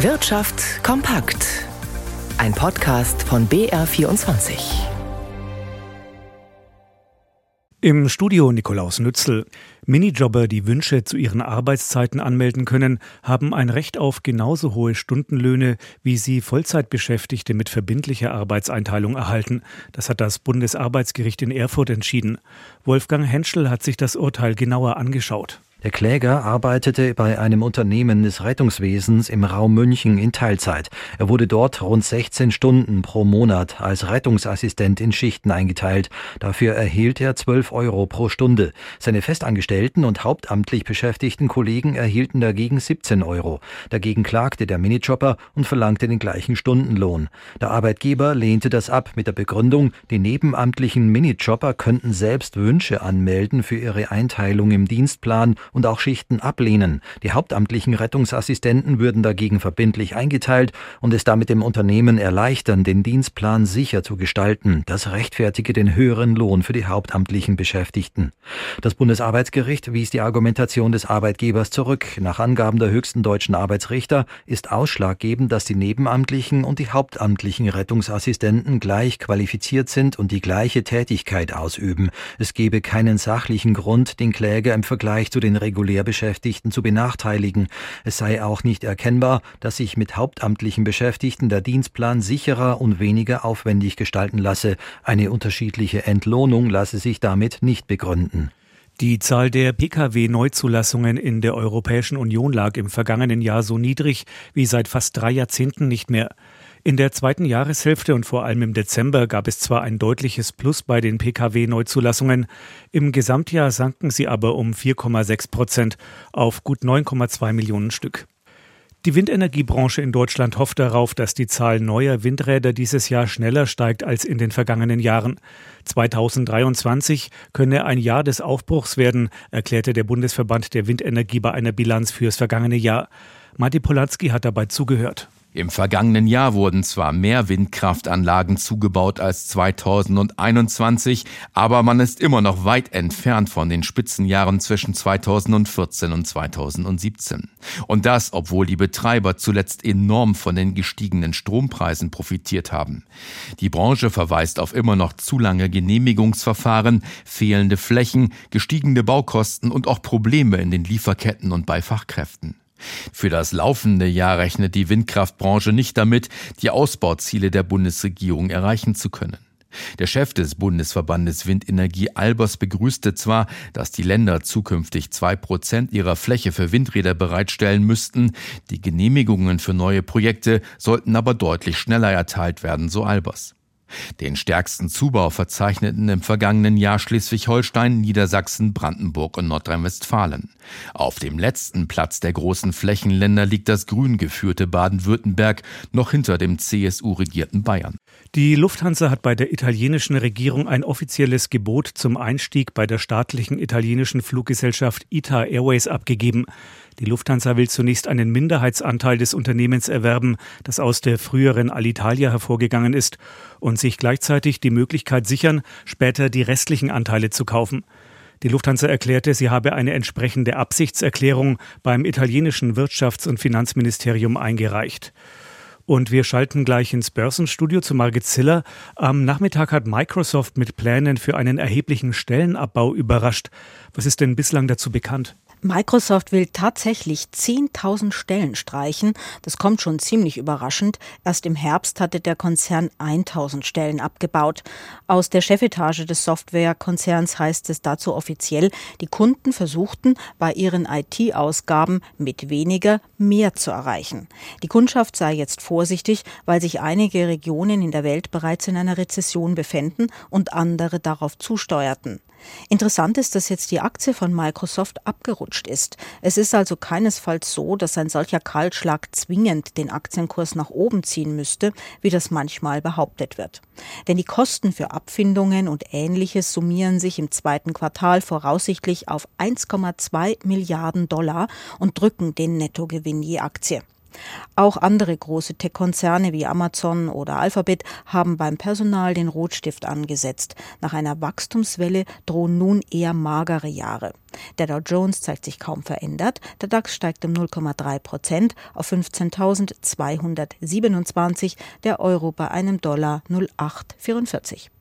Wirtschaft kompakt. Ein Podcast von BR24. Im Studio Nikolaus Nützel. Minijobber, die Wünsche zu ihren Arbeitszeiten anmelden können, haben ein Recht auf genauso hohe Stundenlöhne, wie sie Vollzeitbeschäftigte mit verbindlicher Arbeitseinteilung erhalten. Das hat das Bundesarbeitsgericht in Erfurt entschieden. Wolfgang Henschel hat sich das Urteil genauer angeschaut. Der Kläger arbeitete bei einem Unternehmen des Rettungswesens im Raum München in Teilzeit. Er wurde dort rund 16 Stunden pro Monat als Rettungsassistent in Schichten eingeteilt. Dafür erhielt er 12 Euro pro Stunde. Seine festangestellten und hauptamtlich beschäftigten Kollegen erhielten dagegen 17 Euro. Dagegen klagte der Minijobber und verlangte den gleichen Stundenlohn. Der Arbeitgeber lehnte das ab mit der Begründung, die nebenamtlichen Minijobber könnten selbst Wünsche anmelden für ihre Einteilung im Dienstplan und auch Schichten ablehnen. Die hauptamtlichen Rettungsassistenten würden dagegen verbindlich eingeteilt und es damit dem Unternehmen erleichtern, den Dienstplan sicher zu gestalten. Das rechtfertige den höheren Lohn für die hauptamtlichen Beschäftigten. Das Bundesarbeitsgericht wies die Argumentation des Arbeitgebers zurück. Nach Angaben der höchsten deutschen Arbeitsrichter ist ausschlaggebend, dass die nebenamtlichen und die hauptamtlichen Rettungsassistenten gleich qualifiziert sind und die gleiche Tätigkeit ausüben. Es gebe keinen sachlichen Grund, den Kläger im Vergleich zu den regulär Beschäftigten zu benachteiligen. Es sei auch nicht erkennbar, dass sich mit hauptamtlichen Beschäftigten der Dienstplan sicherer und weniger aufwendig gestalten lasse. Eine unterschiedliche Entlohnung lasse sich damit nicht begründen. Die Zahl der Pkw-Neuzulassungen in der Europäischen Union lag im vergangenen Jahr so niedrig wie seit fast drei Jahrzehnten nicht mehr. In der zweiten Jahreshälfte und vor allem im Dezember gab es zwar ein deutliches Plus bei den Pkw-Neuzulassungen, im Gesamtjahr sanken sie aber um 4,6 Prozent auf gut 9,2 Millionen Stück. Die Windenergiebranche in Deutschland hofft darauf, dass die Zahl neuer Windräder dieses Jahr schneller steigt als in den vergangenen Jahren. 2023 könne ein Jahr des Aufbruchs werden, erklärte der Bundesverband der Windenergie bei einer Bilanz fürs vergangene Jahr. Mati Polanski hat dabei zugehört. Im vergangenen Jahr wurden zwar mehr Windkraftanlagen zugebaut als 2021, aber man ist immer noch weit entfernt von den Spitzenjahren zwischen 2014 und 2017. Und das, obwohl die Betreiber zuletzt enorm von den gestiegenen Strompreisen profitiert haben. Die Branche verweist auf immer noch zu lange Genehmigungsverfahren, fehlende Flächen, gestiegene Baukosten und auch Probleme in den Lieferketten und bei Fachkräften. Für das laufende Jahr rechnet die Windkraftbranche nicht damit, die Ausbauziele der Bundesregierung erreichen zu können. Der Chef des Bundesverbandes Windenergie Albers begrüßte zwar, dass die Länder zukünftig zwei Prozent ihrer Fläche für Windräder bereitstellen müssten, die Genehmigungen für neue Projekte sollten aber deutlich schneller erteilt werden, so Albers. Den stärksten Zubau verzeichneten im vergangenen Jahr Schleswig-Holstein, Niedersachsen, Brandenburg und Nordrhein-Westfalen. Auf dem letzten Platz der großen Flächenländer liegt das grün geführte Baden-Württemberg, noch hinter dem CSU-regierten Bayern. Die Lufthansa hat bei der italienischen Regierung ein offizielles Gebot zum Einstieg bei der staatlichen italienischen Fluggesellschaft ITA Airways abgegeben. Die Lufthansa will zunächst einen Minderheitsanteil des Unternehmens erwerben, das aus der früheren Alitalia hervorgegangen ist, und sich gleichzeitig die Möglichkeit sichern, später die restlichen Anteile zu kaufen. Die Lufthansa erklärte, sie habe eine entsprechende Absichtserklärung beim italienischen Wirtschafts- und Finanzministerium eingereicht. Und wir schalten gleich ins Börsenstudio zu Margit Ziller. Am Nachmittag hat Microsoft mit Plänen für einen erheblichen Stellenabbau überrascht. Was ist denn bislang dazu bekannt? Microsoft will tatsächlich 10.000 Stellen streichen. Das kommt schon ziemlich überraschend. Erst im Herbst hatte der Konzern 1.000 Stellen abgebaut. Aus der Chefetage des Softwarekonzerns heißt es dazu offiziell, die Kunden versuchten bei ihren IT-Ausgaben mit weniger mehr zu erreichen. Die Kundschaft sei jetzt vorsichtig, weil sich einige Regionen in der Welt bereits in einer Rezession befänden und andere darauf zusteuerten. Interessant ist, dass jetzt die Aktie von Microsoft abgerutscht ist. Es ist also keinesfalls so, dass ein solcher Kahlschlag zwingend den Aktienkurs nach oben ziehen müsste, wie das manchmal behauptet wird. Denn die Kosten für Abfindungen und ähnliches summieren sich im zweiten Quartal voraussichtlich auf 1,2 Milliarden Dollar und drücken den Nettogewinn je Aktie. Auch andere große Tech-Konzerne wie Amazon oder Alphabet haben beim Personal den Rotstift angesetzt. Nach einer Wachstumswelle drohen nun eher magere Jahre. Der Dow Jones zeigt sich kaum verändert. Der DAX steigt um 0,3 Prozent auf 15.227. Der Euro bei einem Dollar 0,844.